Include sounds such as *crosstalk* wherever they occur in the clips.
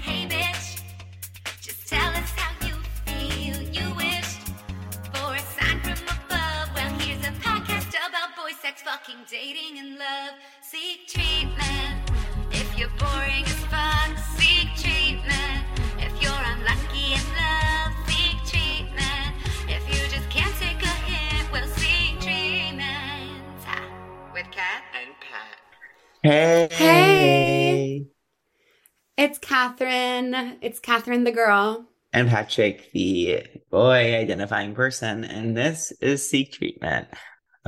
Hey, bitch. Just tell us how you feel. You wished for a sign from above. Well, here's a podcast about boy sex, fucking, dating, and love. Seek treatment if you're boring as fuck. Seek treatment if you're unlucky in love. Seek treatment if you just can't take a hint. Well, seek treatment with Cat and Pat. Hey. It's Catherine. It's Catherine the girl. I'm Patrick, the boy identifying person, and this is Seek Treatment.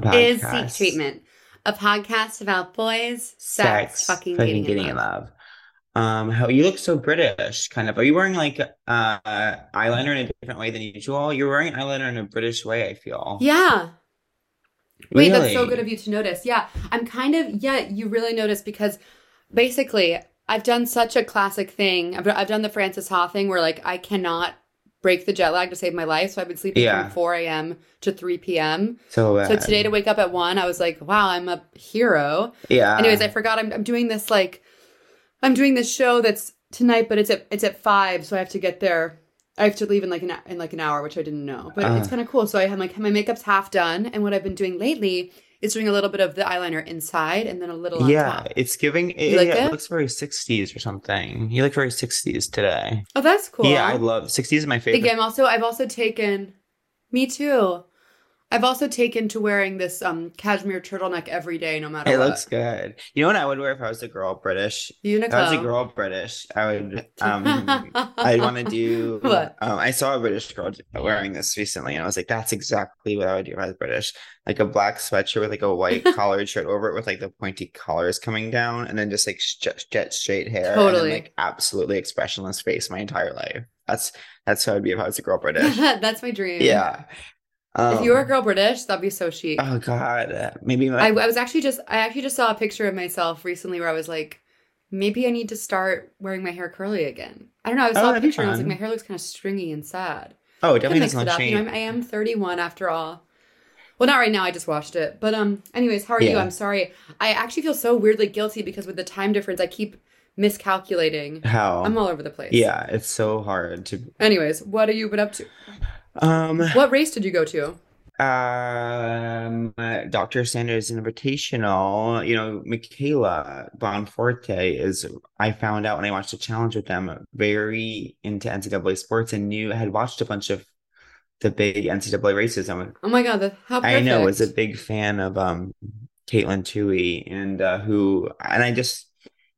A Is Seek. Treatment, a podcast about boys, sex, fucking, fucking dating, getting in love. love. Um, how you look so British, kind of. Are you wearing like uh eyeliner in a different way than usual? You're wearing eyeliner in a British way, I feel. Yeah. Wait, that's so good of you to notice. Yeah, I'm kind of, yeah, you really notice because basically I've done such a classic thing. I've, I've done the Frances Ha thing where like I cannot break the jet lag to save my life. So I've been sleeping Yeah. from 4 a.m. to 3 p.m. So, So today to wake up at 1, I was like, wow, I'm a hero. yeah. Anyways, I forgot I'm, I'm doing this like, I'm doing this show that's tonight, but it's at, it's at 5. So I have to get there. I have to leave in like an in like an hour, which I didn't know, but Uh. it's kind of cool. So I have like my makeup's half done, and what I've been doing lately is doing a little bit of the eyeliner inside and then a little on yeah, top. it's giving. It, like yeah, it? it looks very 60s or something. You look very 60s today. Oh, that's cool. Yeah, I love 60s is my favorite. Again, also I've also taken, me too. I've also taken to wearing this um cashmere turtleneck every day, no matter what. It what. looks good. You know what I would wear if I was a girl British? Uniqlo. If I was a girl British, I would um *laughs* I'd want to do What? um I saw a British girl wearing this recently and I was like, that's exactly what I would do if I was British. Like a black sweatshirt with like a white *laughs* collared shirt over it with like the pointy collars coming down and then just like jet, jet straight hair. and then, Totally. like absolutely expressionless face my entire life. That's that's how I'd be if I was a girl British. *laughs* that's my dream. yeah. If you were a Um, girl British, that'd be so chic. Oh god. Maybe my I, I was actually just I actually just saw a picture of myself recently where I was like, maybe I need to start wearing my hair curly again. I don't know. I Oh, saw a that'd be picture and I was like, my hair looks kind of stringy and sad. Oh, it definitely it look up. You know. I am 31 after all. Well, not right now. I just watched it. But um, anyways, how are you? I'm sorry. I actually feel so weirdly guilty because with the time difference, I keep miscalculating. How? I'm all over the place. Yeah, it's so hard to. Anyways, what have you been up to? Um, What race did you go to? um, uh, Dr. Sanders Invitational, you know, Michaela Bonforte is, I found out when I watched a challenge with them, very into NCAA sports and knew, I had watched a bunch of the big NCAA races. I'm, Oh my god, the, how perfect. I know, was a big fan of, um, Katelyn Tuohy and, uh, who, and I just,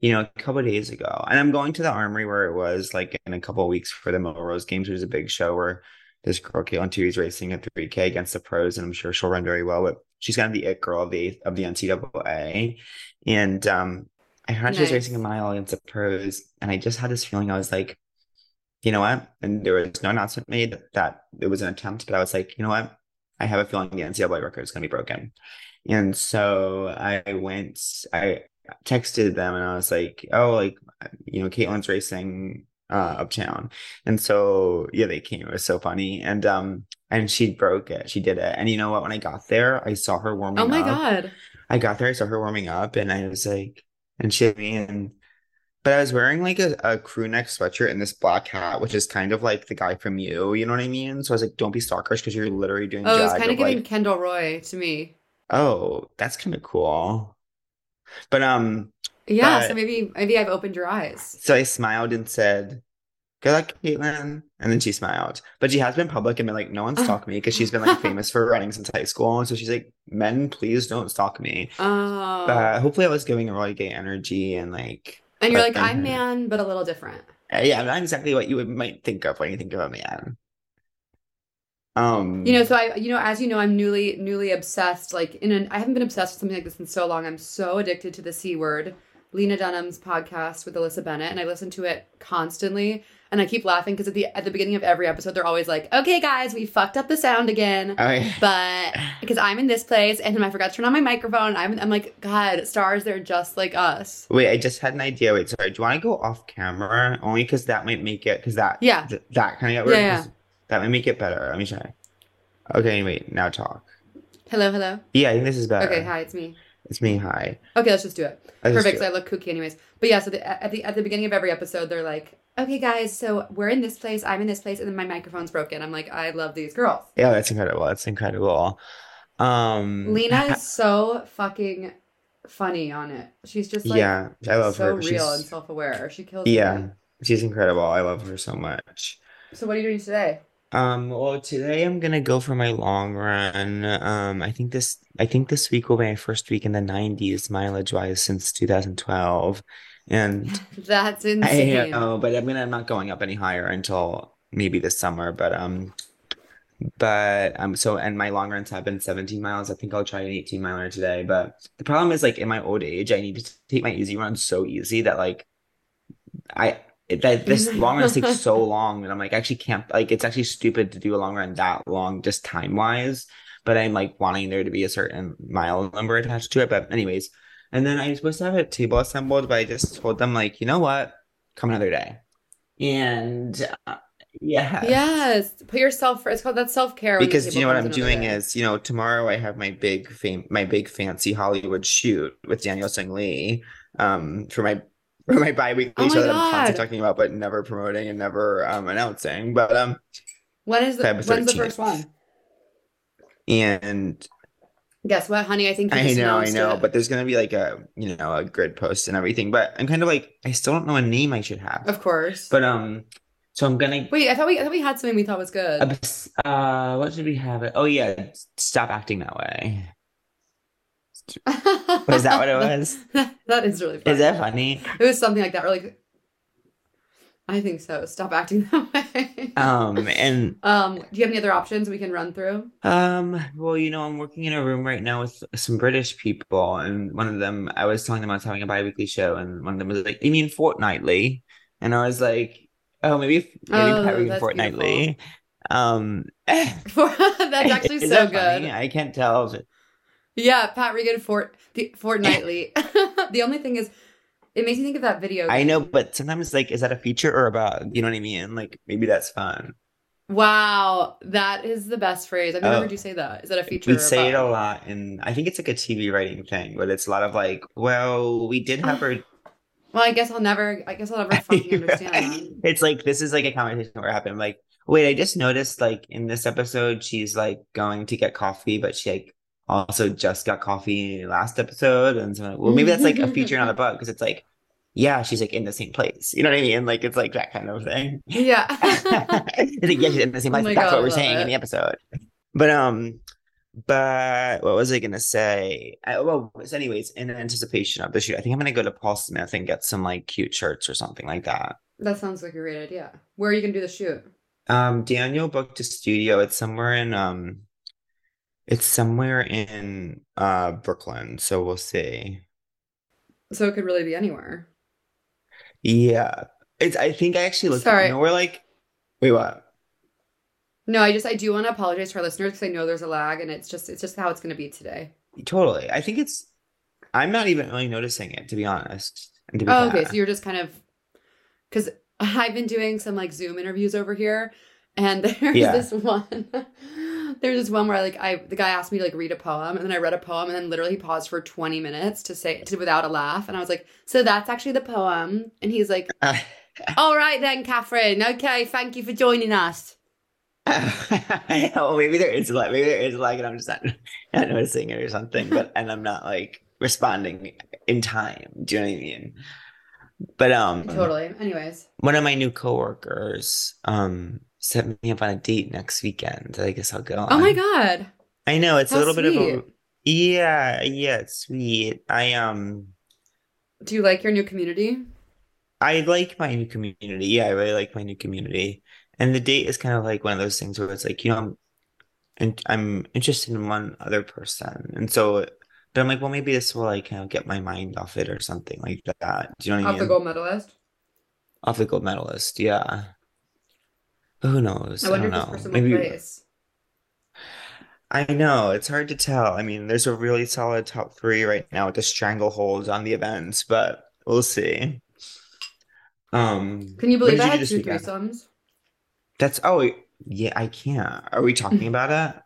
you know, a couple of days ago, and I'm going to the Armory where it was like in a couple of weeks for the Millrose Games, which is a big show where this girl Katelyn Tuohy is racing a 3K against the pros, and I'm sure she'll run very well. But she's kind of the it girl of the of the NCAA, and um, I heard she was racing a mile against the pros, and I just had this feeling. I was like, you know what? And there was no announcement made that, that it was an attempt, but I was like, you know what? I have a feeling the NCAA record is going to be broken, and so I went. I texted them and I was like, oh, like, you know, Katelyn's racing uh uptown. And so yeah, they came. It was so funny. And um and she broke it. She did it. And you know what? When I got there, I saw her warming up. Oh my up. god. I got there, I saw her warming up, and I was like, and she had me and but I was wearing like a, a crew neck sweatshirt and this black hat, which is kind of like the guy from you, you know what I mean? So I was like, don't be stalkerish because you're literally doing Oh, it was kind of of, giving like, Kendall Roy to me. oh, that's kind of cool. But um, Yeah, But- so maybe maybe I've opened your eyes. So I smiled and said, Good luck, Katelyn. And then she smiled. But she has been public and been like, No one stalk me because she's been like *laughs* famous for running since high school. And so she's like, Men, please don't stalk me. Oh. But hopefully I was giving a really gay energy and like, and you're like, I'm man, but a little different. uh, yeah, not exactly what you would, might think of when you think of a man. Um, You know, so I, you know, as you know, I'm newly, newly obsessed. Like, in an, I haven't been obsessed with something like this in so long. I'm so addicted to the C word, Lena Dunham's podcast with Alissa Bennett, and I listen to it constantly. And I keep laughing because at the at the beginning of every episode, they're always like, "Okay, guys, we fucked up the sound again." Oh, I, *laughs* but because I'm in this place and I forgot to turn on my microphone, I'm, I'm like, God, stars, they're just like us. wait, I just had an idea. Wait, sorry. Do you want to go off camera? Only because that might make it, because that, Yeah. th- that kind of Yeah, yeah. That might make it better. Let me try. Okay, wait, now talk. Hello, hello. Yeah, I think this is better. Okay, hi, it's me. It's me. Hi. Okay, let's just do it. Perfect. I look kooky, anyways. But yeah, so the, at the at the beginning of every episode, they're like, "Okay, guys, so we're in this place. I'm in this place, and then my microphone's broken." I'm like, "I love these girls." Yeah, that's incredible. That's incredible. Um, Lena is so fucking funny on it. She's just like yeah, I love her. so her. real She's- and self aware. She kills. yeah, it. she's incredible. I love her so much. So what are you doing today? Um, well, today I'm gonna go for my long run. Um, I think this I think this week will be my first week in the 90s mileage wise since 2012. And *laughs* That's I insane. know, but I'm gonna I'm not going up any higher until maybe this summer. But um, but um, so and my long runs have been 17 miles. I think I'll try an 18 miler today. But the problem is like in my old age, I need to take my easy runs so easy that like I that this long run takes so *laughs* long and I'm like I actually can't like it's actually stupid to do a long run that long just time wise. But I'm like wanting there to be a certain mile number attached to it. But anyways, and then I was supposed to have a table assembled, but I just told them like, you know what, come another day. And uh, yeah, Yes, put yourself. For, it's called that self care. because you know what I'm doing is, you know, tomorrow I have my big fame, my big fancy Hollywood shoot with Daniel Sung Lee, um, for my *laughs* for my bi-weekly Oh show that I'm constantly talking about, but never promoting and never um announcing. But um, when is the when's the first one? and Guess what, honey? I think you I know, I know, it. but there's gonna be like a you know a grid post and everything. But I'm kind of like I still don't know a name I should have. of course. But um, so I'm gonna Wait, I thought we I thought we had something we thought was good. uh, what should we have it? Oh yeah, stop acting that way. Was that what it was? *laughs* that is really funny. Is that funny? It was something like that. Or like, I think so. Stop acting that *laughs* way. Um, and Um, do you have any other options we can run through? um, well, you know, I'm working in a room right now with some British people, and one of them, I was telling them I was having a bi-weekly show, and one of them was like, "You mean fortnightly?" And I was like, "Oh, maybe maybe Oh, Pat Regan that's fortnightly." Um, *laughs* That's actually so that good. funny? I can't tell. If Yeah, Pat Regan fort the, fortnightly. *laughs* the only thing is, it makes me think of that video. I know, but sometimes like, is that a feature or about? You know what I mean? Like, maybe that's fun. Wow, that is the best phrase. I've never Oh. heard you say that. Is that a feature? We say it a lot, and I think it's like a TV writing thing, but it's a lot of like, well, we did have *sighs* her. Well, I guess I'll never. I guess I'll never fucking *laughs* understand. that. It's like this is like a conversation where happened. Like, wait, I just noticed like in this episode, she's like going to get coffee, but she like also just got coffee last episode, and so like, well, maybe that's like a feature, not a bug, because it's like, yeah, she's like in the same place. You know what I mean? Like it's like that kind of thing. Yeah. *laughs* it's like, yeah, she's in the same Oh place. my That's God, what we're saying in the episode. But um, but what was I gonna say? I, well, so anyways, in anticipation of the shoot, I think I'm gonna go to Paul Smith and get some like cute shirts or something like that. that sounds like a great idea. Where are you gonna do the shoot? Um, Daniel booked a studio. It's somewhere in um, it's somewhere in uh Brooklyn. So we'll see. So it could really be anywhere. Yeah, it's. I think I actually looked. Sorry. Know, we're like, wait, what? No, I just I do want to apologize to our listeners because I know there's a lag and it's just it's just how it's gonna be today. Totally. I think it's. I'm not even really noticing it, to be honest. And to be Oh, okay. So you're just kind of because I've been doing some like Zoom interviews over here, and *laughs* there's Yeah. this one. There's this one where I, like I the guy asked me to like read a poem, and then I read a poem, and then literally he paused for 20 minutes to say to, without a laugh, and I was like, "So that's actually the poem," and he's like, *laughs* "All right then, Catherine. Okay, thank you for joining us." *laughs* oh, maybe there is like maybe there is like, and I'm just not, not noticing it or something. But and I'm not like responding in time. Do you know what I mean? But um, Totally. Anyways, one of my new coworkers um set me up on a date next weekend. I guess I'll go. oh my god, I know it's How a little bit of a yeah, yeah, it's sweet. I um. do you like your new community? I like my new community. Yeah, I really like my new community. And the date is kind of like one of those things where it's like, you know, I'm and I'm interested in one other person. And so but I'm like, well, maybe this will like kind of get my mind off it or something like that. Do you know what I Off the gold medalist. Off the gold medalist, yeah. Who knows? I I wonder don't if this know. person Maybe place. I know it's hard to tell. I mean, there's a really solid top three right now with the stranglehold on the events, but we'll see. Um, Can you believe I you had two threesomes? That's oh yeah, I can't. Are we talking about it?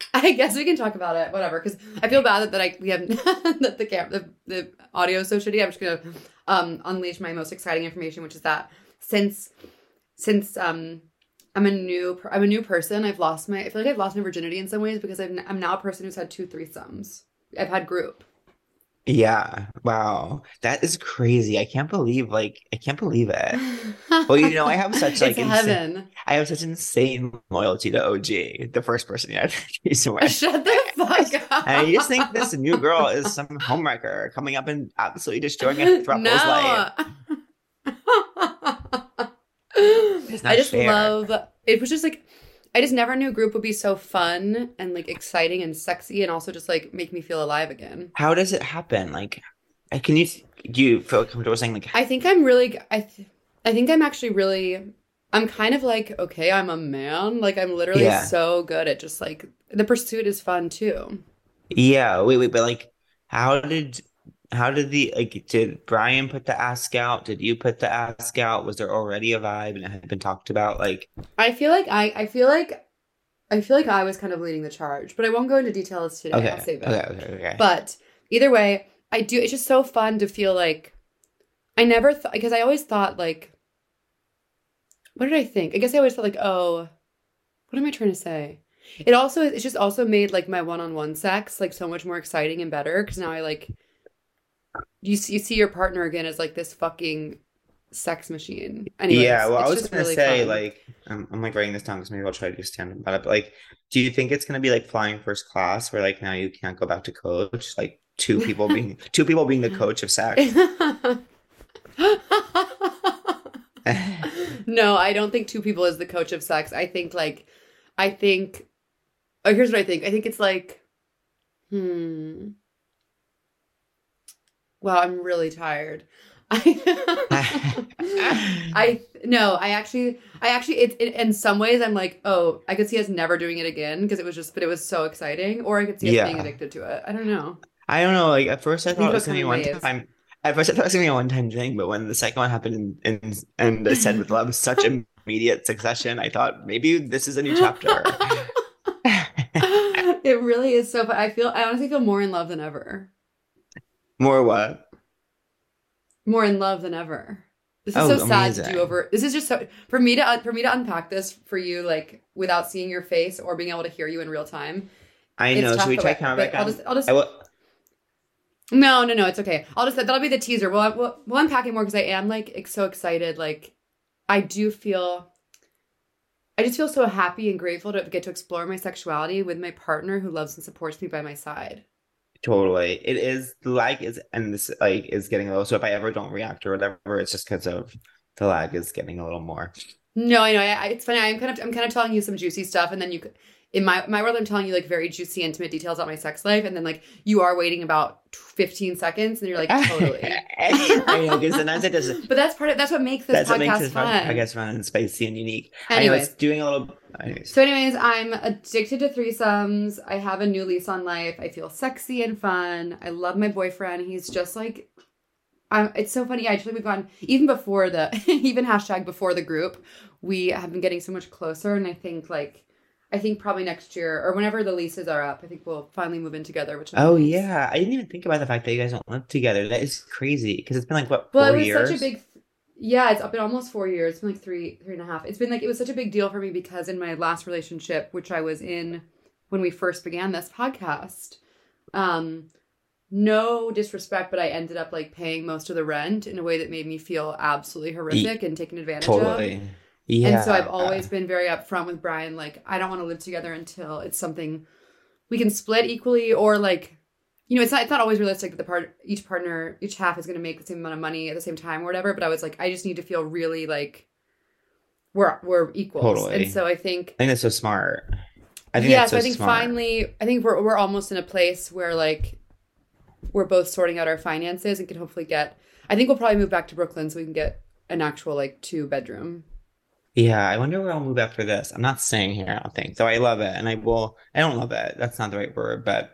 *laughs* I guess we can talk about it, whatever. Because I feel bad that, that I we have *laughs* that the cam the, the audio is so shitty. I'm just gonna um unleash my most exciting information, which is that since since um I'm a new I'm a new person. I've lost my I feel like I've lost my virginity in some ways because I've, I'm now a person who's had two threesomes. I've had group. Yeah. Wow. That is crazy. I can't believe like I can't believe it. Well, you know, I have such *laughs* like insane, heaven. I have such insane loyalty to OG, the first person you had *laughs* to. Shut the fuck *laughs* up. And I just think this new girl is some homewrecker coming up and absolutely destroying a throuple's life. I just fair. love it was just like I just never knew group would be so fun and like exciting and sexy and also just like make me feel alive again. How does it happen? Like, can you do you feel comfortable saying like I think I'm really I th- I think I'm actually really I'm kind of like okay, I'm a man. Like I'm literally Yeah. so good at just like the pursuit is fun too. Yeah, wait, wait, but like, how did how did the like did Brian put the ask out? Did you put the ask out? Was there already a vibe and it had been talked about? Like, I feel like I I feel like I feel like I was kind of leading the charge, but I won't go into details today. okay, I'll save it. okay, okay, okay. But either way, I do. It's just so fun to feel like I never thought because I always thought like, what did I think? I guess I always thought like, oh, what am I trying to say? It also it's just also made like my one on one sex like so much more exciting and better because now I like you see, you see your partner again as like this fucking sex machine. Anyways, yeah, well, I was just gonna really say fun. like I'm, I'm like writing this down because maybe I'll try to do stand up about it. But like, do you think it's gonna be like flying first class where like now you can't go back to coach? Like two people *laughs* being two people being the coach of sex. *laughs* *laughs* no, I don't think two people is the coach of sex. I think like I think oh here's what I think. I think it's like hmm Wow, I'm really tired. I *laughs* *laughs* I no, I actually I actually it's it, in some ways I'm like, oh, I could see us never doing it again because it was just but it was so exciting or I could see us Yeah. being addicted to it. I don't know. I don't know. Like at first, I thought it was gonna be one waves. time. At first, I thought it was gonna be a one-time thing, but when the second one happened and and, and I said with love, such *laughs* immediate succession, I thought maybe this is a new chapter. it really is so fun. I feel I honestly feel more in love than ever. More what? more in love than ever. This is Oh, so sad to do over. This is just so for me to uh, for me to unpack this for you like without seeing your face or being able to hear you in real time. I know. tough, Should we try back I'll just I'll just will. no no no it's okay. I'll just that'll be the teaser. We'll we'll, we'll unpack it more because I am like so excited. Like I do feel. I just feel so happy and grateful to get to explore my sexuality with my partner who loves and supports me by my side. Totally. It is the lag is and this like is getting low. So if I ever don't react or whatever, it's just because of the lag is getting a little more. No, I know. I, I, it's funny. I'm kind of I'm kind of telling you some juicy stuff, and then you, in my my world, I'm telling you like very juicy, intimate details about my sex life, and then like you are waiting about 15 seconds, and you're like totally. *laughs* I know because sometimes it doesn't. *laughs* But that's part of that's what makes this That's what podcast makes this fun. podcast fun and spicy and unique. Anyways, Anyways, doing a little. Anyways, so anyways, I'm addicted to threesomes. I have a new lease on life. I feel sexy and fun. I love my boyfriend. He's just like. Um, it's so funny. I actually, we've gone even before the *laughs* even hashtag before the group. We have been getting so much closer, and I think like, I think probably next year or whenever the leases are up, I think we'll finally move in together. Which oh nice. yeah, I didn't even think about the fact that you guys don't live together. That is crazy because it's been like what Well, four it was years. such a big. Yeah, it's been almost four years. It's been like three, three and a half. It's been like it was such a big deal for me because in my last relationship, which I was in when we first began this podcast, um, no disrespect, but I ended up like paying most of the rent in a way that made me feel absolutely horrific and taken advantage of. totally. Yeah. And so I've always been very upfront with Brian. Like, I don't want to live together until it's something we can split equally, or like, you know, it's not it's not always realistic that the part each partner each half is going to make the same amount of money at the same time or whatever. But I was like, I just need to feel really like we're we're equals. Totally. And so I think I think that's so smart. I think yeah. that's So so I think smart. finally, I think we're we're almost in a place where like we're both sorting out our finances and can hopefully get. I think we'll probably move back to Brooklyn so we can get an actual like two bedroom. Yeah, I wonder where I'll move after this. I'm not staying here, I don't think. Though I love it. And I will I don't love it. That's not the right word, but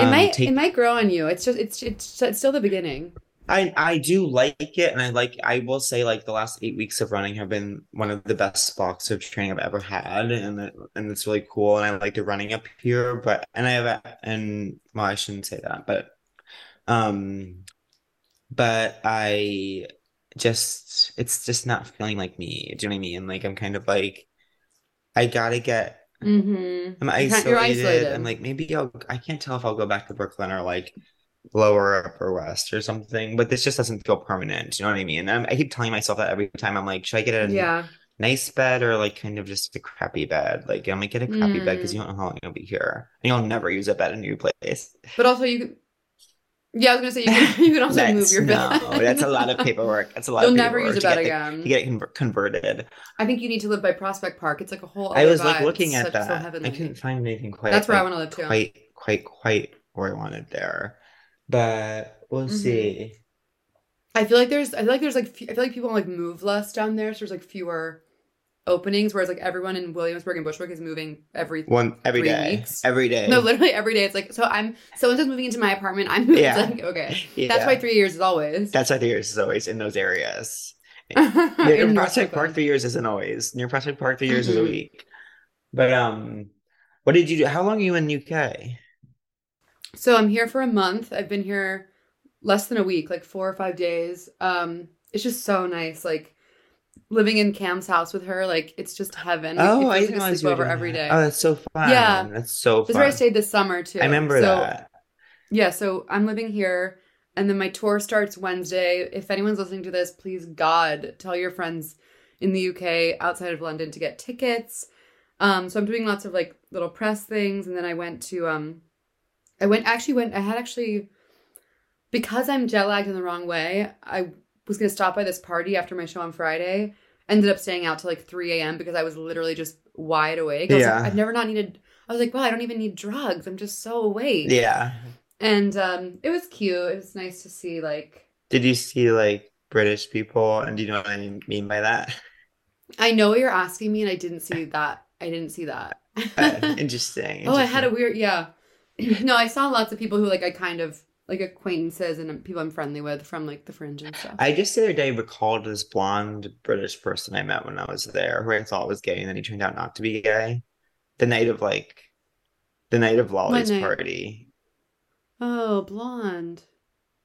It um, might take it might grow on you. It's just it's it's, it's still the beginning. I I do like it, and I like I will say like the last eight weeks of running have been one of the best blocks of training I've ever had, and it, and it's really cool, and I like the running up here, but and I have and well I shouldn't say that, but um, but I just it's just not feeling like me. Do you know what I mean? Like I'm kind of like I gotta get Mm-hmm. I'm isolated. isolated. I'm like maybe I'll I can't tell if I'll go back to Brooklyn or like lower upper west or something, but this just doesn't feel permanent. You know what I mean? I'm, I keep telling myself that every time. I'm like, should I get a Yeah. nice bed or like kind of just a crappy bed? Like I'm like get a crappy bed because Mm. you don't know how long you'll be here, and you'll never use a bed in a new place. But also you Yeah, I was gonna say you can *laughs* you can also move your bed. No, *laughs* that's a lot of paperwork. That's a lot. You'll never use a bed get the- again. to get it conver- converted. I think you need to live by Prospect Park. It's like a whole I was like looking It's at so that. heavenly. I couldn't find anything quite. That's where I want to live too. quite quite quite where I wanted there. But we'll Mhm. see. I feel like there's I feel like there's like I feel like people like move less down there, so there's like fewer openings, whereas like everyone in Williamsburg and Bushwick is moving every One every Three day. weeks? Every day. no, literally every day. It's like so I'm someone's just moving into my apartment. I'm moving. Yeah. *laughs* Like okay, Yeah. that's why three years is always. That's why three years is always in those areas. *laughs* In Near North Prospect Park three years isn't always. Near Prospect Park three years is a Mhm. week. But um what did you do? How long are you in UK? So I'm here for a month. I've been here less than a week, like four or five days. Um, it's just so nice, like living in Cam's house with her. Like it's just heaven. Oh, I didn't like a realize you were sleepover doing every day. Oh, that's so fun. Yeah. That's so fun. This is where I stayed this summer too. I remember so, that. Yeah, so I'm living here, and then my tour starts Wednesday. If anyone's listening to this, please God tell your friends in the UK outside of London to get tickets. Um, so I'm doing lots of like little press things, and then I went to um, I went actually went I had actually because I'm jet lagged in the wrong way. I was gonna stop by this party after my show on Friday. Ended up staying out till like 3 a.m. because I was literally just wide awake. I was Yeah. like, I've never not needed. I was like, wow, I don't even need drugs. I'm just so awake. Yeah. And um, it was cute. It was nice to see like Did you see like British people? And do you know what I mean by that? I know what you're asking me, and I didn't see that. I didn't see that. Uh, *laughs* interesting. oh, I had a weird yeah. *clears throat* no, I saw lots of people who like I kind of like acquaintances and people I'm friendly with from like the fringe and stuff. I just the other day recalled this blonde British person I met when I was there, who I thought was gay, and then he turned out not to be gay. The night of like, the night of Lolly's night? party. oh, blonde.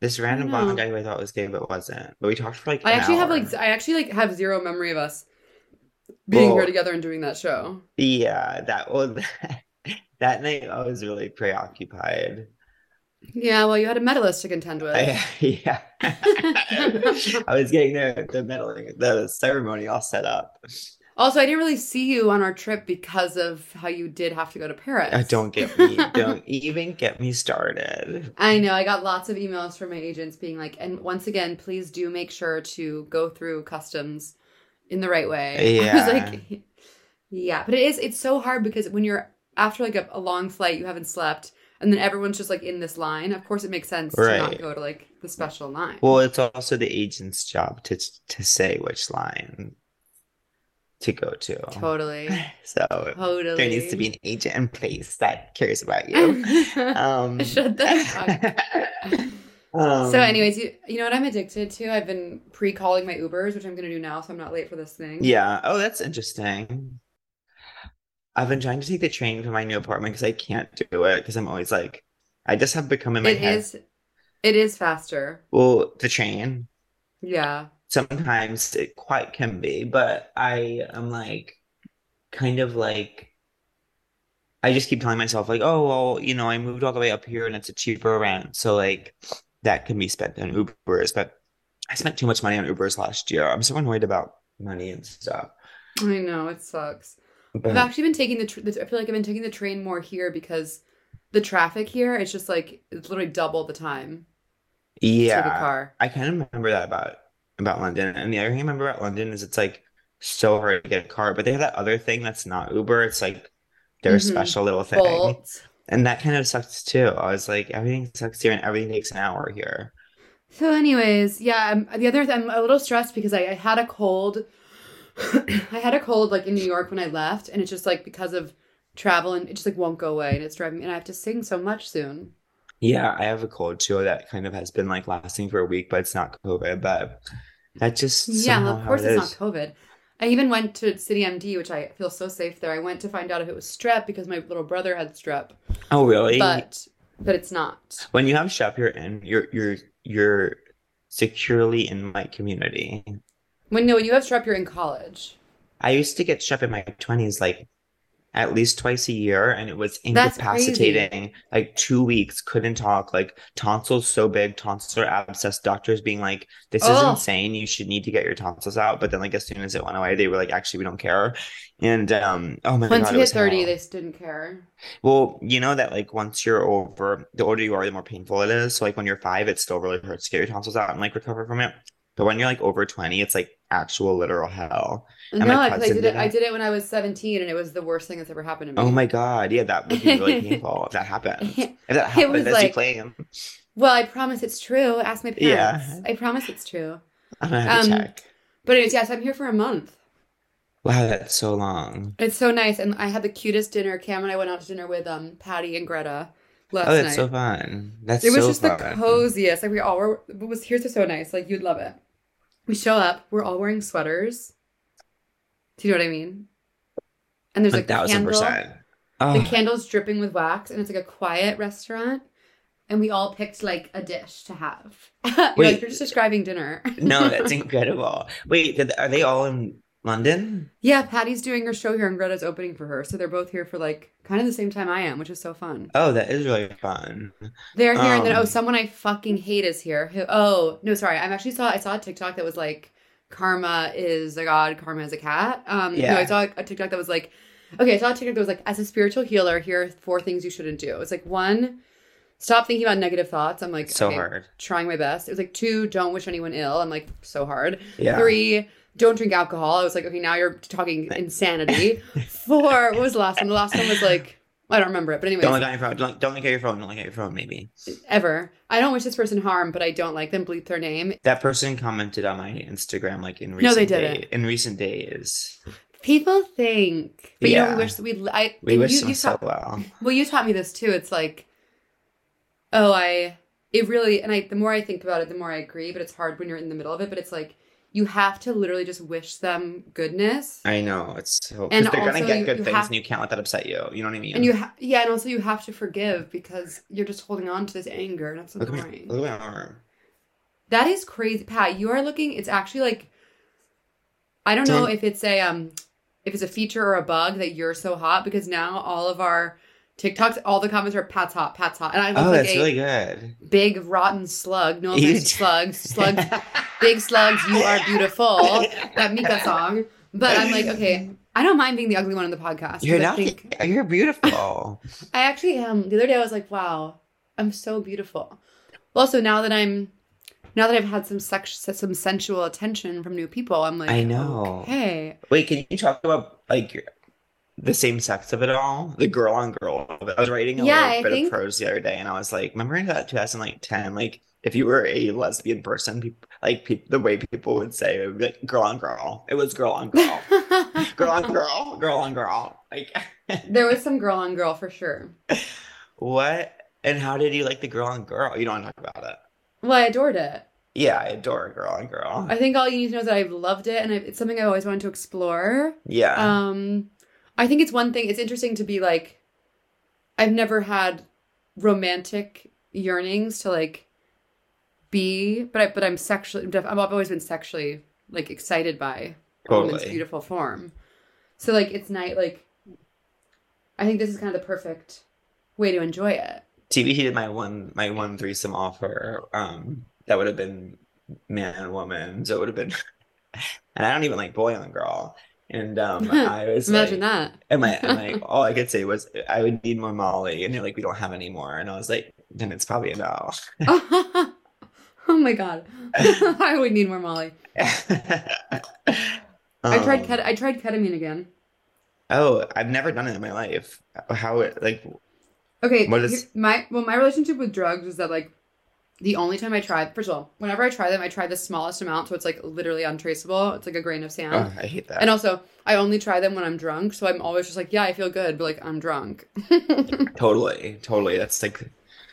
This random blonde guy who I thought was gay but wasn't. But we talked for like I actually have like I actually like have zero memory of us being Well- here together and doing that show. Yeah, that was *laughs* that night. I was really preoccupied. Yeah, well, you had a medalist to contend with. I, *laughs* yeah, I was getting the the medaling, the ceremony all set up. also, I didn't really see you on our trip because of how you did have to go to Paris. Uh, don't get me, don't *laughs* even get me started. I know. I got lots of emails from my agents being like, and once again, please do make sure to go through customs in the right way. *laughs* I Yeah. was like, yeah, but it is, it's so hard because when you're after like a, a long flight, you haven't slept, and then everyone's just like in this line. Of course, it makes sense to not go to like the special line. Well, it's also the agent's job to to say which line to go to. totally. *sighs* So Totally. there needs to be an agent in place that cares about you. *laughs* Um, Shut *laughs* *laughs* um, so, anyways, you, you know what I'm addicted to? I've been pre calling my Ubers, which I'm going to do now, so I'm not late for this thing. Yeah. Oh, that's interesting. I've been trying to take the train to my new apartment because I can't do it because I'm always like, I just have become in my It head. is. It is faster. Well, the train Yeah. sometimes it quite can be, but I am like, kind of like, I just keep telling myself like, oh well, you know, I moved all the way up here and it's a cheaper rent, so like that can be spent on Ubers. But I spent too much money on Ubers last year. I'm so annoyed about money and stuff. I know it sucks. I've actually been taking the, tr-. I feel like I've been taking the train more here because the traffic here is just like it's literally double the time to yeah, car. I kind of remember that about about London. And the other thing I remember about London is it's like so hard to get a car, but they have that other thing that's not Uber. It's like their Mhm. special little thing. Bolt. And that kind of sucks too. I was like, everything sucks here and everything takes an hour here. So, anyways, yeah. I'm, the other, I'm a little stressed because I, I had a cold. *coughs* I had a cold like in New York when I left, and it's just like because of travel and it just like won't go away, and it's driving me. And I have to sing so much soon. Yeah, I have a cold too that kind of has been like lasting for a week, but it's not COVID. But that just Yeah, of course it it's is. not COVID. I even went to City MD, which I feel so safe there. I went to find out if it was strep because my little brother had strep, Oh, really? but but it's not. when you have strep, you're in. You're you're you're securely in my community. When no, when you have strep, you're in college. I used to get strep in my twenties, like at least twice a year, and it was incapacitating. Like two weeks, couldn't talk. Like tonsils so big, tonsillar abscess. Doctors being like, "This is Oh. insane. You should need to get your tonsils out." But then, like as soon as it went away, they were like, "Actually, we don't care." And um, oh my Once god, once you it hit thirty, hell. they just didn't care. Well, you know that like once you're over, the older you are, the more painful it is. So like when you're five, it still really hurts to get your tonsils out and like recover from it. But when you're like over 20, it's like actual literal hell. And no, because I did did it. I did it when I was seventeen, and it was the worst thing that's ever happened to me. Oh my God. Yeah, that would be really *laughs* painful if that happened. If that happened you like- claim. Well, I promise it's true. Ask my parents. Yeah. I promise it's true. I'm gonna have to Um, check. But anyways, yes, I'm here for a month. Wow, that's so long. It's so nice, and I had the cutest dinner. Cam and I went out to dinner with um Patty and Greta last Oh, that's night. so fun. That's it was so just the coziest. Like we all were. It was here's what's so nice. Like you'd love it. We show up. We're all wearing sweaters. Do you know what I mean? And there's A a thousand candle. percent. The Oh, candle's dripping with wax, and it's like a quiet restaurant. And we all picked like a dish to have. *laughs* you're Wait. like you're just describing dinner. no, that's *laughs* incredible. Wait, are they all in London? yeah, Patty's doing her show here, and Greta's opening for her, so they're both here for like kind of the same time I am, which is so fun. Oh, that is really fun. They're here, and then oh, Um, someone I fucking hate is here. Who? Oh no, sorry. I'm actually saw I saw a TikTok that was like, "Karma is a god, karma is a cat." Um, no, Yeah. I saw a TikTok that was like, okay, I saw a TikTok that was like, as a spiritual healer, here are four things you shouldn't do. It's like one, stop thinking about negative thoughts. I'm like, so okay, hard. trying my best. It was like two, don't wish anyone ill. I'm like, so hard. Yeah. Three, don't drink alcohol. I was like, okay, now you're talking insanity. *laughs* Four, what was the last one? The last one was like, I don't remember it, but anyway. Don't look at your phone. Don't, don't look at your phone. Don't look at your phone, maybe. ever. I don't wish this person harm, but I don't like them. Bleep their name. That person commented on my Instagram like in recent No, they didn't. in recent days. People think, but you know, Yeah. we wish we. I We wish you, you so well. well. You taught me this too. It's like, oh, I. It really, and I. The more I think about it, the more I agree. But it's hard when you're in the middle of it. But it's like you have to literally just wish them goodness, I know it's so And because they're gonna get you- good you things have- and you can't let that upset you. You know what I mean? and you, ha- yeah, and also you have to forgive because you're just holding on to this anger, and that's look at annoying. Look at my arm. That is crazy, Pat. You are looking. It's actually like, I don't know if it's a um, if it's a feature or a bug that you're so hot because now all of our TikToks, all the comments are Pat's hot, Pat's hot, and I look Oh, like that's a really good. big rotten slug. No offense, slugs, *laughs* slugs, big slugs. You are beautiful. That Mika song. But I'm like, okay, I don't mind being the ugly one in the podcast. You're not. think You're beautiful. *laughs* I actually am. The other day I was like, wow, I'm so beautiful. Well, also now that I'm now that I've had some sex some sensual attention from new people, I'm like, I know. Okay. Wait, can you talk about like your, the same sex of it all? The girl on girl. I was writing a Yeah, little I bit think- of prose the other day, and I was like, remember in that 2010, like if you were a lesbian person, people like peop the way people would say it would be like girl on girl. It was girl on girl, *laughs* girl on girl, girl on girl. Like *laughs* there was some girl on girl for sure. what? And how did you like the girl on girl? You don't want to talk about it. Well, I adored it. Yeah, I adore girl on girl. I think all you need to know is that I've loved it and i it's something I've always wanted to explore. Yeah. Um, I think it's one thing. It's interesting to be like, I've never had romantic yearnings to like be, but I but I'm sexually. I've always been sexually like excited by a woman's beautiful form. So like it's night. Like, I think this is kind of the perfect way to enjoy it. TBT did my one my one threesome offer. Um, that would have been man and woman, so it would have been. *laughs* and I don't even like boy on girl. And um, *laughs* I was Imagine like, that. and my and my *laughs* all I could say was I would need more Molly, and they're like, we don't have any more, and I was like, then it's probably a no. *laughs* oh my god, I would need more Molly. I tried Um, ket- I tried ketamine again. Oh, I've never done it in my life. How it like? Okay, What is- my well my relationship with drugs is that like the only time I try first of all, whenever I try them, I try the smallest amount, so it's like literally untraceable. It's like a grain of sand. Oh, I hate that. And also, I only try them when I'm drunk, so I'm always just like, yeah, I feel good, but like I'm drunk. *laughs* Totally, totally. That's like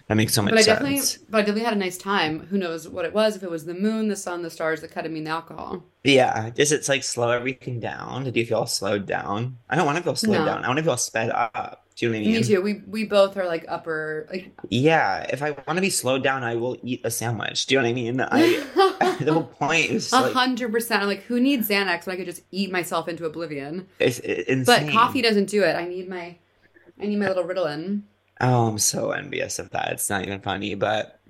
That makes so much but I sense. definitely, but I definitely had a nice time. Who knows what it was? If it was the moon, the sun, the stars, the ketamine, the alcohol. Yeah, just it's like slow everything down. Did you feel slowed down? I don't want to feel slowed No. down. I want to feel sped up. Do you know what I mean? Me too. We we both are like upper like. Yeah, if I want to be slowed down, I will eat a sandwich. Do you know what I mean? I *laughs* the whole point is A hundred percent. I'm like, who needs Xanax when I could just eat myself into oblivion? it's, it's But coffee doesn't do it. I need my, I need my little Ritalin. Oh, I'm so envious of that. It's not even funny, but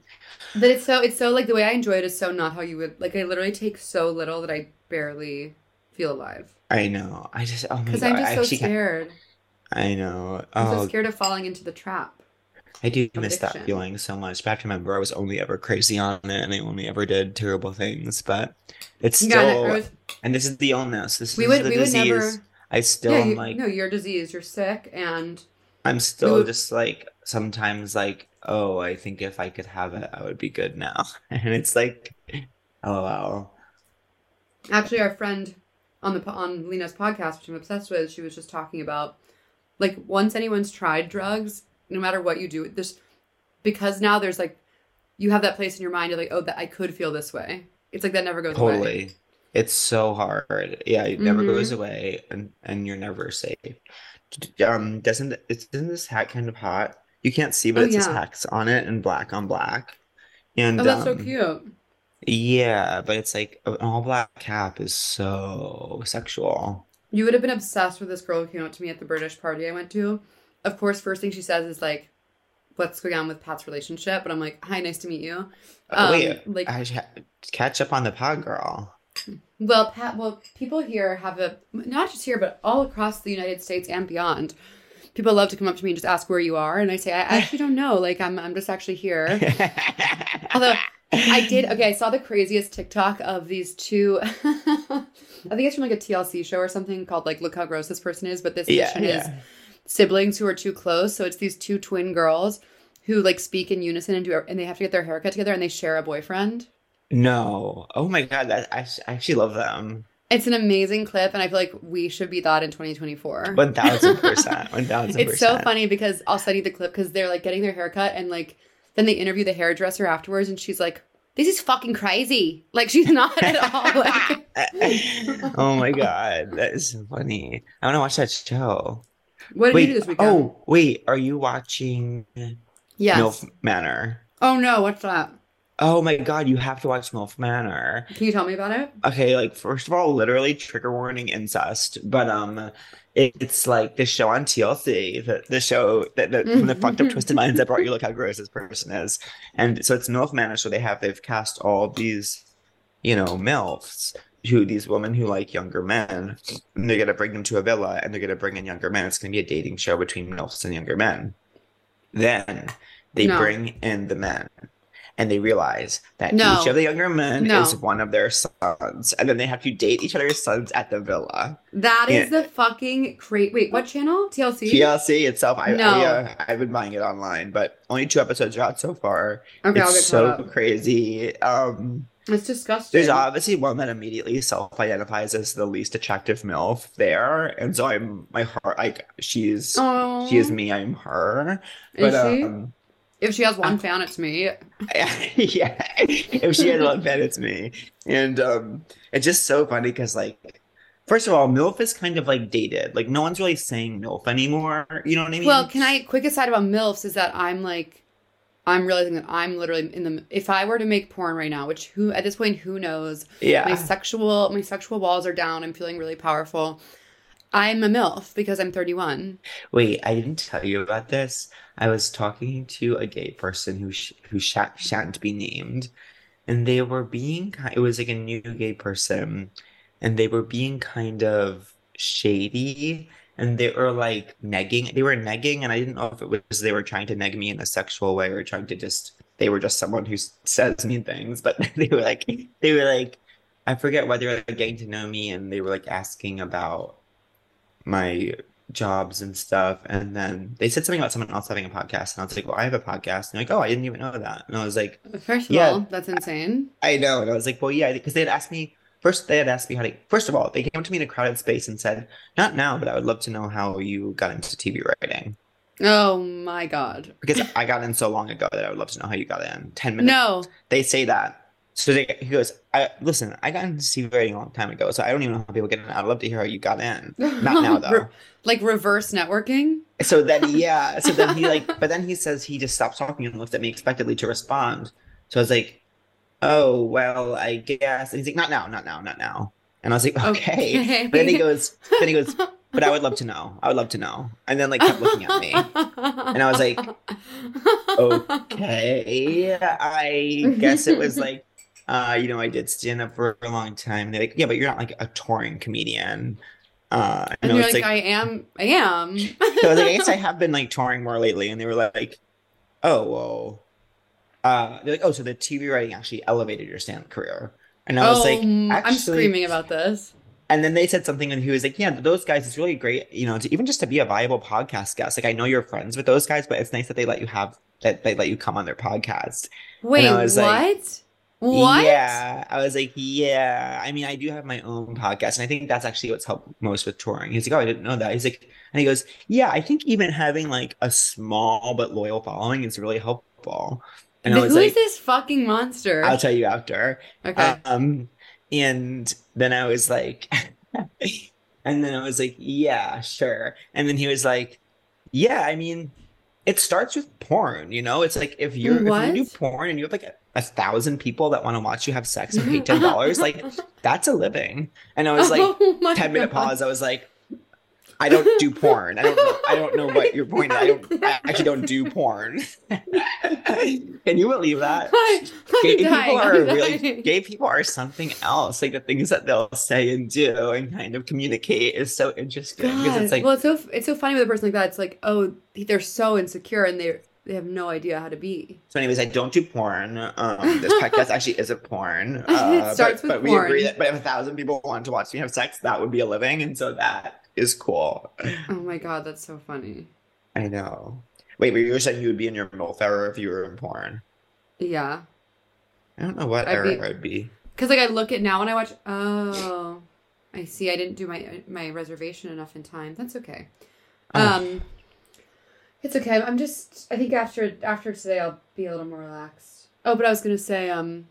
But it's so it's so like the way I enjoy it is so not how you would like. I literally take so little that I barely feel alive I know. I just oh my because god. I'm just so actually can't- scared. I know. I'm Oh, so scared of falling into the trap. I do miss that feeling so much. Have to remember I was only ever crazy on it and I only ever did terrible things. But it's still and it was- and this is the illness. This we is would the we would disease. never. I still Yeah, am you, like no, you're diseased. You're sick, and I'm still would- just like sometimes like, oh, I think if I could have it, I would be good now. *laughs* And it's like, oh wow. Actually, our friend on the on Lena's podcast, which I'm obsessed with, she was just talking about like once anyone's tried drugs, no matter what you do, this because now there's like you have that place in your mind. You're like, oh, that I could feel this way. It's like that never goes away. Totally. It's so hard. Yeah, it never Mhm. goes away and and you're never safe. Um, doesn't it's isn't this hat kind of hot? You can't see, but Oh, it says yeah. hex on it and black on black. And Oh, that's so um, cute. Yeah, but it's like an all black cap is so sexual. You would have been obsessed with this girl who came up to me at the British party I went to. Of course, first thing she says is like, "What's going on with Pat's relationship?" And I'm like, "Hi, nice to meet you." Uh, Um, Wait, like- I ha- catch up on the pod girl. Well, Pat. Well, people here have a not just here, but all across the United States and beyond. People love to come up to me and just ask where you are, and I say, I actually don't know. Like, I'm, I'm just actually here. *laughs* Although I did. Okay, I saw the craziest TikTok of these two. *laughs* I think it's from like a TLC show or something called like "Look How Gross This Person Is," but this Yeah, edition is siblings who are too close. So it's these two twin girls who like speak in unison and do, and they have to get their haircut together, and they share a boyfriend. No. Oh my God, that I actually love them. It's an amazing clip, and I feel like we should be that in 2024. One thousand *laughs* percent. One thousand. It's so funny because I'll send you the clip because they're like getting their haircut and like then they interview the hairdresser afterwards and she's like, "This is fucking crazy." Like she's not *laughs* at all like. oh my god, that is so funny. I want to watch that show. What did wait, you do this weekend? oh wait, are you watching yes. MILF Manor? Oh no, what's that? Oh my god, you have to watch MILF Manor. Can you tell me about it? Okay, like first of all, literally trigger warning incest, but um, it, it's like the show on TLC, the, the show that, that from the fucked up *laughs* twisted minds that brought you look how gross this person is, and so it's MILF Manor. So they have they've cast all these, you know, milfs who these women who like younger men, and they're gonna bring them to a villa and they're gonna bring in younger men. It's gonna be a dating show between milfs and younger men. Then they No. bring in the men. And they realize that No. each of the younger men No. is one of their sons, and then they have to date each other's sons at the villa. That is Yeah. the fucking crazy. Wait, what channel? TLC. TLC itself, I, No. I uh, I've been buying it online, but only two episodes are out so far. Okay, I'll it's get so crazy. Um, It's disgusting. there's obviously one that immediately self-identifies as the least attractive MILF there, and so I'm my heart like she's Oh, she is me, I'm her. Is But she? um, If she has one fan, it's me. *laughs* yeah, if she had one fan, it's me. And um, it's just so funny because, like, first of all, MILF is kind of like dated. Like, no one's really saying MILF anymore. You know what I mean? Well, can I quick aside about milfs is that I'm like, I'm realizing that I'm literally in the. If I were to make porn right now, which who at this point who knows, Yeah. my sexual my sexual walls are down. I'm feeling really powerful. I'm a milf because I'm 31. Wait, I didn't tell you about this. I was talking to a gay person who sh- who sha- shan't be named, and they were being. It was like a new gay person, and they were being kind of shady, and they were like negging. They were negging, and I didn't know if it was they were trying to neg me in a sexual way or trying to just. They were just someone who says mean things, but *laughs* they were like they were like. I forget why they were getting to know me, and they were like asking about my jobs and stuff. And then they said something about someone else having a podcast. And I was like, well, I have a podcast. And they're like, oh, I didn't even know that. And I was like, First of Yeah. all, that's insane. I know. And I was like, well, yeah, because they had asked me, first, they had asked me how to, first of all, they came to me in a crowded space and said, not now, but I would love to know how you got into TV writing. Oh my god. because I got in so long ago that I would love to know how you got in. Ten minutes. No. They say that. So they, he goes, I listen, I got into CVR a long time ago, so I don't even know how people get in. I'd love to hear how you got in. *laughs* Not now though. Re- like reverse networking? So then yeah, so then he like *laughs* but then he says he just stops talking and looked at me expectantly to respond. So I was like, Oh, well, I guess and he's like, Not now, not now, not now. And I was like, Okay. Okay. But then he goes, then he goes, *laughs* But I would love to know. I would love to know. And then like kept looking at me. and I was like, Okay. I guess it was like uh, you know, I did stand up for a long time. They're like, yeah, but you're not like a touring comedian. Uh, And I you're was like, I am, I am. *laughs* so I was like, I guess I have been like touring more lately, and they were like, "Oh, well," uh, they're like, "Oh, so the TV writing actually elevated your stand up career," and I was oh, like, mm, I'm screaming about this. And then they said something, and he was like, "Yeah, those guys, it's really great, you know, to, even just to be a viable podcast guest. Like, I know you're friends with those guys, but it's nice that they let you have that they let you come on their podcast." Wait, what? like, what? Yeah, I was like, yeah. I mean, I do have my own podcast, and I think that's actually what's helped most with touring. He's like, oh, I didn't know that. He's like, and he goes, yeah, I think even having like a small but loyal following is really helpful. And I Who was is like, this fucking monster? I'll tell you after. okay. Um, and then I was like, *laughs* and then I was like, yeah, sure. And then he was like, yeah, I mean, it starts with porn, you know? It's like if you're if you do porn and you have like a, a thousand people that want to watch you have sex and pay *laughs* ten dollars, like that's a living. And I was like, oh 10 minute God. pause, I was like, I don't do porn. I don't know. I don't know what your point is. I don't I actually don't do porn. *laughs* Can you believe that? *laughs* I, gay dying, people are really gay people are something else. Like the things that they'll say and do and kind of communicate is so interesting because it's like well, it's so it's so funny with a person like that. It's like, oh, they're so insecure and they they have no idea how to be. so. Anyways, I don't do porn. Um, this podcast *laughs* actually isn't porn. *laughs* Uh, starts but, with but we agree that but if a thousand people want to watch me have sex, that would be a living, and so that is cool. Oh my god, that's so funny. I know. Wait, but you were saying you would be in your MILF era if you were in porn. Yeah, I don't know what I'd era be- I'd be. because like I look at now and I watch. Oh, I see. I didn't do my my reservation enough in time. That's okay. Oh. It's okay. I'm just. I think after after today, I'll be a little more relaxed. Oh, but I was gonna say, um,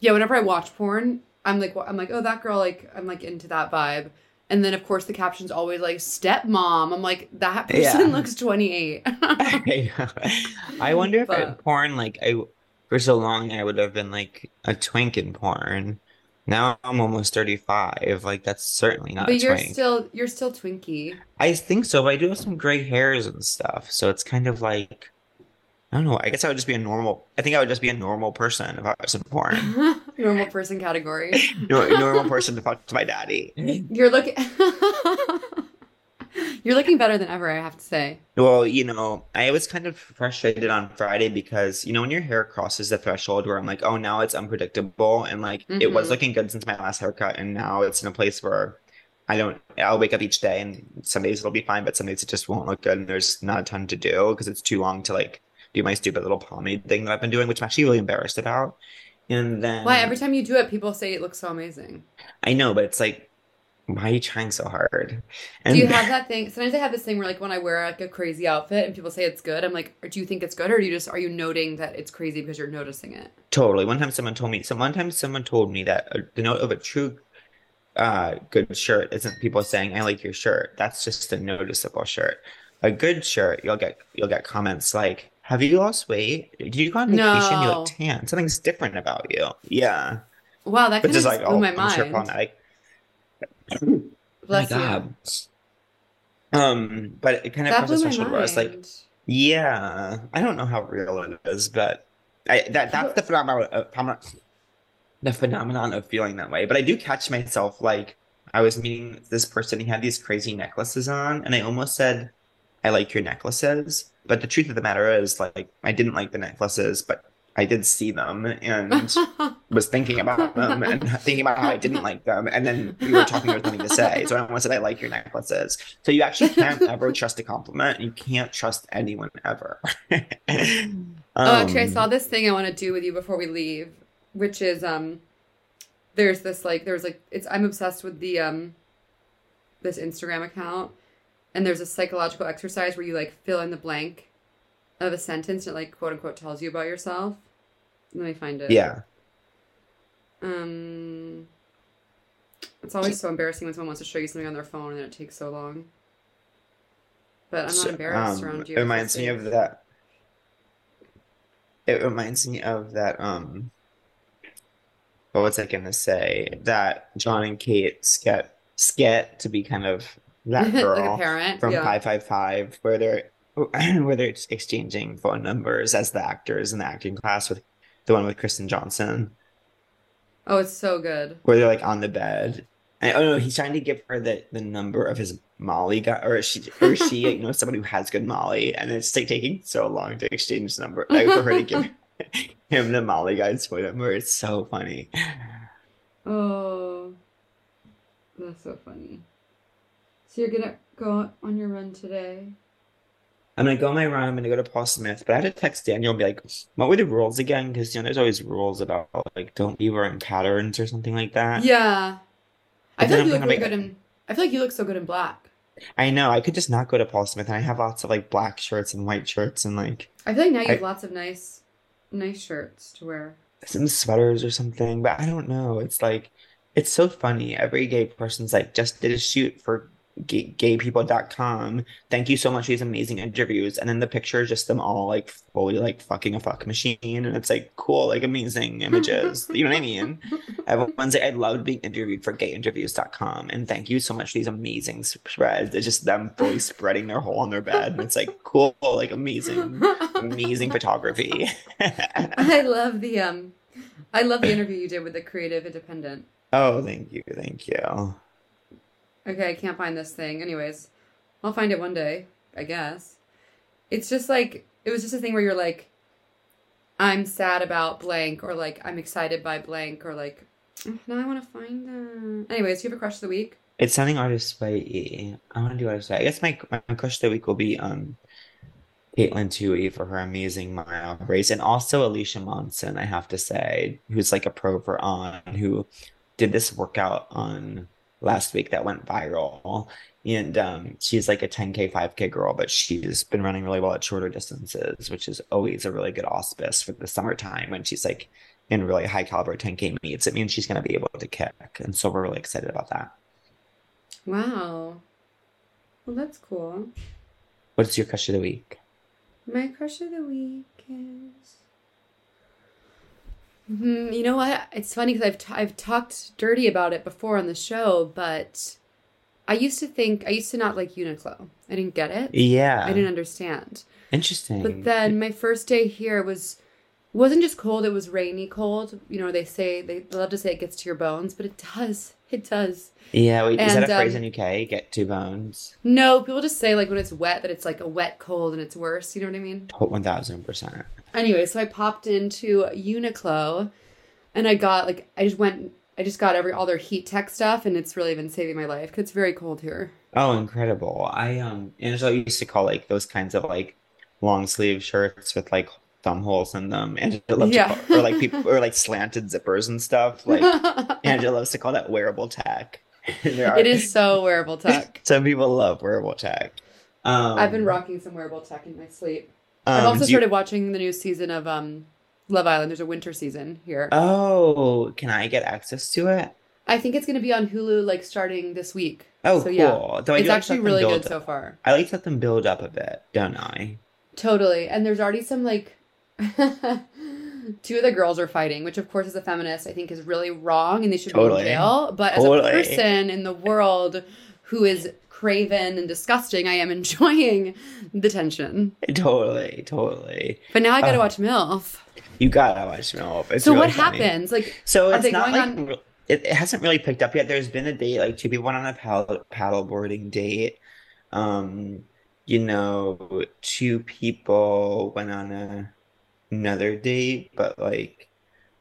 yeah. Whenever I watch porn, I'm like, I'm like, oh, that girl, like, I'm like into that vibe. And then, of course, the caption's always like stepmom. I'm like, that person Yeah. *laughs* looks 28. I. *laughs* *laughs* I wonder if But- porn, like I, for so long, I would have been like a twink in porn. Now I'm almost 35. Like that's certainly not but a you're twink. still you're still Twinkie. I think so, but I do have some gray hairs and stuff. So it's kind of like, I don't know. I guess I would just be a normal. I think I would just be a normal person if I was in porn. *laughs* Normal person category. *laughs* Nor- normal *laughs* person to fuck to my daddy. You're looking. You're looking better than ever. I have to say. Well, you know, I was kind of frustrated on Friday because, you know, when your hair crosses the threshold where I'm like, oh, now it's unpredictable. And like, it was Mhm. looking good since my last haircut. And now it's in a place where I don't, I'll wake up each day and some days it'll be fine, but some days it just won't look good. And there's not a ton to do because it's too long to like do my stupid little pomade thing that I've been doing, which I'm actually really embarrassed about. And then Why every time you do it, people say it looks so amazing. I know, but it's like, why are you trying so hard? And Do you have that thing? Sometimes I have this thing where, like, when I wear like a crazy outfit and people say it's good, I'm like, do you think it's good, or do you just are you noting that it's crazy because you're noticing it? Totally. One time someone told me, so one time someone told me that uh, the note of a true uh, good shirt isn't people saying, I like your shirt. That's just a noticeable shirt. A good shirt, you'll get you'll get comments like, Have you lost weight? Did you go on vacation? You look tan. Something's different about you. Yeah. Wow, that But kind of just just like, blew oh, my I'm sure mind. *clears throat* Bless my you. God. Um, but it kind of That comes to blew my threshold where I was like. Yeah, I don't know how real it is, but I that that's the phenomenon of, the phenomenon of feeling that way. But I do catch myself like I was meeting this person, he had these crazy necklaces on, and I almost said, I like your necklaces. But the truth of the matter is, like, I didn't like the necklaces, but I did see them and *laughs* was thinking about them and *laughs* thinking about how I didn't like them. And then we were talking about something to say. So I almost said, I like your necklaces. So you actually can't *laughs* ever trust a compliment. You can't trust anyone ever. Oh, actually, I Um, saw this thing I want to do with you before we leave, which is um, there's this like there's like it's I'm obsessed with the um, this Instagram account, and there's a psychological exercise where you like fill in the blank of a sentence and it like quote unquote tells you about yourself. Let me find it. Yeah. Um, it's always so embarrassing when someone wants to show you something on their phone and it takes so long. But I'm not So, embarrassed um, around you. It reminds me of that. It reminds me of that. Um, what was I gonna say? That John and Kate skit skit to be kind of that *laughs* like girl parent. from yeah. Five Five Five, where they're *clears throat* where they're exchanging phone numbers as the actors in the acting class with the one with Kristen Johnston, Oh, it's so good. where they're like on the bed. And, oh no, he's trying to give her the, the number of his Molly guy, or she, or she, you *laughs* know, somebody who has good Molly, and it's like taking so long to exchange the number, like for her to give *laughs* him the Molly guy's phone number. It's so funny. Oh, that's so funny. So you're gonna go on your run today? I'm gonna go on my run. I'm gonna go to Paul Smith, but I had to text Daniel and be like, "What were the rules again?" Because you know, there's always rules about like don't be wearing patterns or something like that. Yeah. I feel like you look really good in. I feel like you look so good in black. I know. I could just not go to Paul Smith, and I have lots of like black shirts and white shirts and like I feel like now you I- have lots of nice, nice shirts to wear. some sweaters or something. But I don't know. It's like it's so funny. Every gay person's like, just did a shoot for gay, gaypeople.com. Thank you so much for these amazing interviews. And then the picture is just them all like fully like fucking a fuck machine. And it's like cool, like amazing images. you know what I mean? *laughs* Everyone's like, I loved being interviewed for gayinterviews.com. And thank you so much for these amazing spreads. It's just them fully spreading their hole on their bed. And it's like cool, like amazing, amazing photography. *laughs* I love the um, I love the interview you did with the Creative Independent. oh, thank you. Thank you. Okay, I can't find this thing. Anyways, I'll find it one day, I guess. It's just like it was just a thing where you're like, I'm sad about blank, or like I'm excited by blank, or like now I want to find them. Anyways, do you have a crush of the week? It's sounding artist by E. I want to do artist by. I guess my my crush of the week will be um Katelyn Tuohy for her amazing mile race, and also Alicia Monson. I have to say, who's like a pro for on, who did this workout on last week that went viral, and um she's like a 10k 5k girl, but she's been running really well at shorter distances, which is always a really good auspice for the summertime when she's like in really high caliber 10k meets. It means she's going to be able to kick, and so we're really excited about that. Wow. Well, that's cool. What's your crush of the week? My crush of the week is. Hmm, you know what? It's funny because I've t- I've talked dirty about it before on the show, but I used to think I used to not like Uniqlo. I didn't get it. Yeah. I didn't understand. Interesting. But then my first day here was wasn't just cold; it was rainy cold. You know, they say they love to say it gets to your bones, but it does. It does. yeah, wait, is that a phrase um, in UK? Get two bones? No, people just say like when it's wet that it's like a wet cold and it's worse. You know what I mean? One thousand percent. Anyway, so I popped into Uniqlo and I got like I just went I just got every all their heat tech stuff and it's really been saving my life cuz it's very cold here. Oh, incredible. I um Angela used to call like those kinds of like long sleeve shirts with like thumb holes in them. And I love Yeah. to call, or like people or like *laughs* slanted zippers and stuff. Like *laughs* Angela loves to call that wearable tech. *laughs* are it is so wearable tech. some people love wearable tech. Um I've been rocking some wearable tech in my sleep. I've um, also do you- started watching the new season of um Love Island. There's a winter season here. Oh, can I get access to it? I think it's going to be on Hulu like starting this week. Oh, So, cool. yeah. Though it's like actually really good so far. I like to let them build up a bit, don't I? Totally. And there's already some like *laughs* two of the girls are fighting, which of course as a feminist I think is really wrong and they should Totally. be in jail. But as a person in the world who is craven and disgusting, I am *laughs* enjoying the tension. Totally, totally. But now I gotta Oh. watch MILF. You gotta watch MILF. It's so really what funny. happens? Like So Are it's they not going like on- re- it, it hasn't really picked up yet. There's been a date, like two people went on a paddle paddle boarding date. Um, you know, two people went on a another date, but like,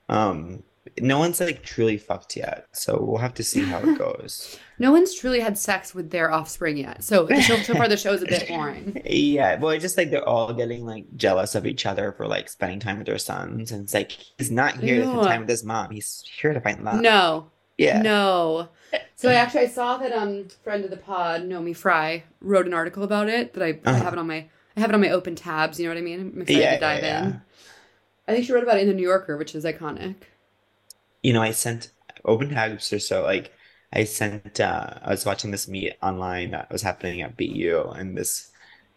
um, no one's like truly fucked yet. So we'll have to see how it goes. *laughs* no one's truly had sex with their offspring yet. So show, so far the show is a bit *laughs* boring. Yeah, well, it's just like they're all getting like jealous of each other for like spending time with their sons, and it's like he's not here to spend time with his mom. He's here to find love. No. Yeah. No. *laughs* So I actually I saw that um friend of the pod, Naomi Fry, wrote an article about it that I, I Uh-huh. have it on my I have it on my open tabs, you know what I mean? I'm excited Yeah, to dive yeah, yeah. I think she wrote about it in the New Yorker, which is iconic. You know, I sent open tabs or so like I sent uh I was watching this meet online that was happening at BU and this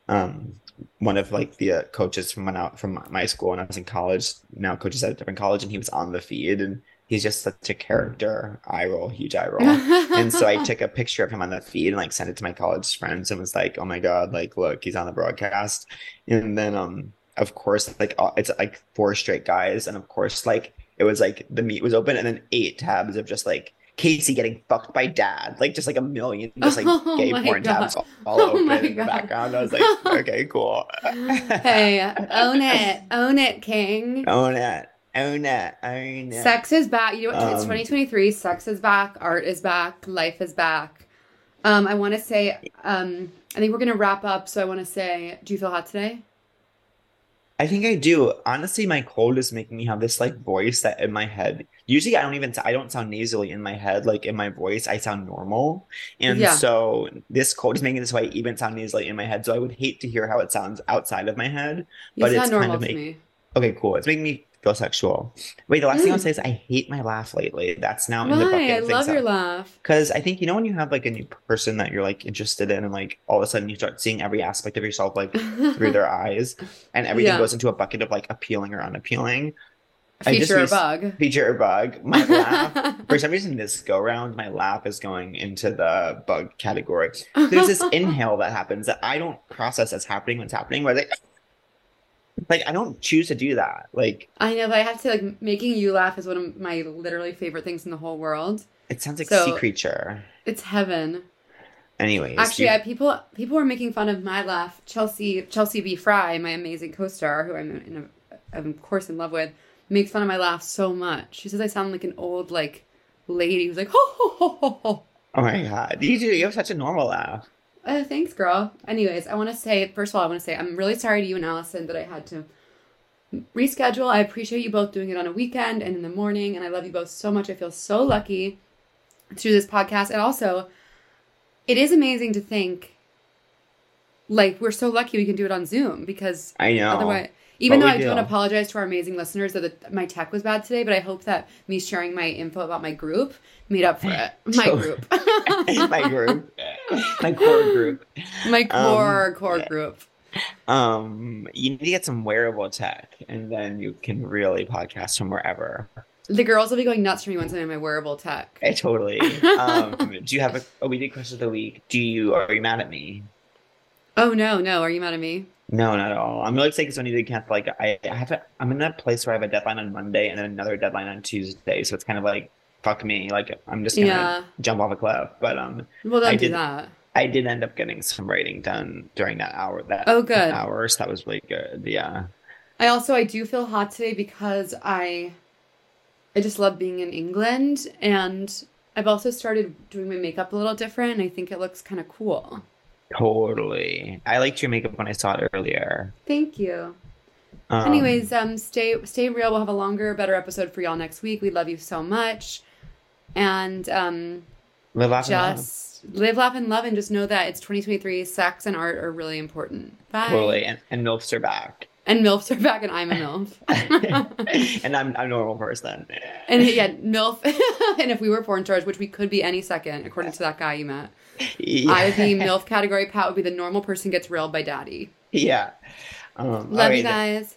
um one of like the uh, coaches from when out from my school when I was in college now coaches at a different college and he was on the feed and he's just such a character eye roll huge eye roll *laughs* and so I took a picture of him on the feed and like sent it to my college friends and was like oh my god like look he's on the broadcast and then um of course like uh, it's like four straight guys and of course like it was like the meet was open and then eight tabs of just like Casey getting fucked by dad like just like a million just like *laughs* Oh gay porn God. tabs all, all Oh open in the background I was like *laughs* okay cool hey, own it. *laughs* Own it, King. own it own it own it Sex is back. You know what? it's Um, 2023. Sex is back. Art is back. Life is back. Um, I want to say, um, I think we're gonna wrap up. So I want to say, do you feel hot today? I think I do. Honestly, my cold is making me have this like voice that in my head. Usually, I don't even I don't sound nasally in my head. Like in my voice, I sound normal, and Yeah. so this cold is making this way even sound nasally in my head. So I would hate to hear how it sounds outside of my head. But it's kind of me. Okay, cool. It's making me feel sexual. Wait, the last thing I'll Mm. say is I hate my laugh lately. That's now in the Why? bucket I love your laugh. Because I think you know when you have like a new person that you're like interested in, and like all of a sudden you start seeing every aspect of yourself like through their *laughs* eyes, and everything Yeah. goes into a bucket of like appealing or unappealing. I just Feature a bug. Feature or bug. My laugh, for *laughs* some reason, this go round, my laugh is going into the bug category. There's this *laughs* inhale that happens that I don't process as happening when it's happening. Where like, like I don't choose to do that. Like I know, but I have to say, like making you laugh is one of my literally favorite things in the whole world. it sounds like So- sea creature. It's heaven. Anyways, Actually, you- I, people people were making fun of my laugh. Chelsea Chelsea B. Fry, my amazing co-star, who I'm in a, of course in love with, makes fun of my laugh so much. She says I sound like an old like lady who's like *laughs* ho ho ho ho ho. oh my god, you do. You have such a normal laugh. Uh, thanks, girl. Anyways, I want to say first of all, I want to say I'm really sorry to you and Allison that I had to reschedule. I appreciate you both doing it on a weekend and in the morning, and I love you both so much. I feel so lucky to do this podcast, and also, it is amazing to think like we're so lucky we can do it on Zoom because I know. otherwise. Even But though I do want to apologize to our amazing listeners that the, my tech was bad today, but I hope that me sharing my info about my group made up for it. *laughs* My group. *laughs* *laughs* my group, my core group. my core, Um, core group. Um, you need to get some wearable tech, and then you can really podcast from wherever. The girls will be going nuts for me once I'm in my wearable tech. I totally. Um, do you have a, a weekly question of the week? Do you are you mad at me? Oh no, no, are you mad at me? No, not at all. I'm really excited because I need to cancel. Like I, I have. I'm in that place where I have a deadline on Monday and then another deadline on Tuesday. So it's kind of like fuck me. Like I'm just gonna Yeah. jump off a cliff. But um, Well, don't I do did- that. I did end up getting some writing done during that hour. That Oh, good. hour. So that was really good. Yeah. I also I do feel hot today because I I just love being in England and I've also started doing my makeup a little different and I think it looks kind of cool. Totally. I liked your makeup when I saw it earlier. Thank you. Um, Anyways, um stay stay real. We'll have a longer, better episode for y'all next week. We love you so much. And um live laugh, and love. just live, laugh, and love and just know that it's 2023. Sex and art are really important. Bye. totally. And, and milfs are back. And MILFs *laughs* are back and I'm a MILF. *laughs* and I'm I'm a normal person. And yeah, MILF. *laughs* and if we were porn stars, which we could be any second, according to that guy you met, Yeah. I would be MILF category. Pat would be the normal person gets railed by daddy. Yeah. Um, Love alright. you guys.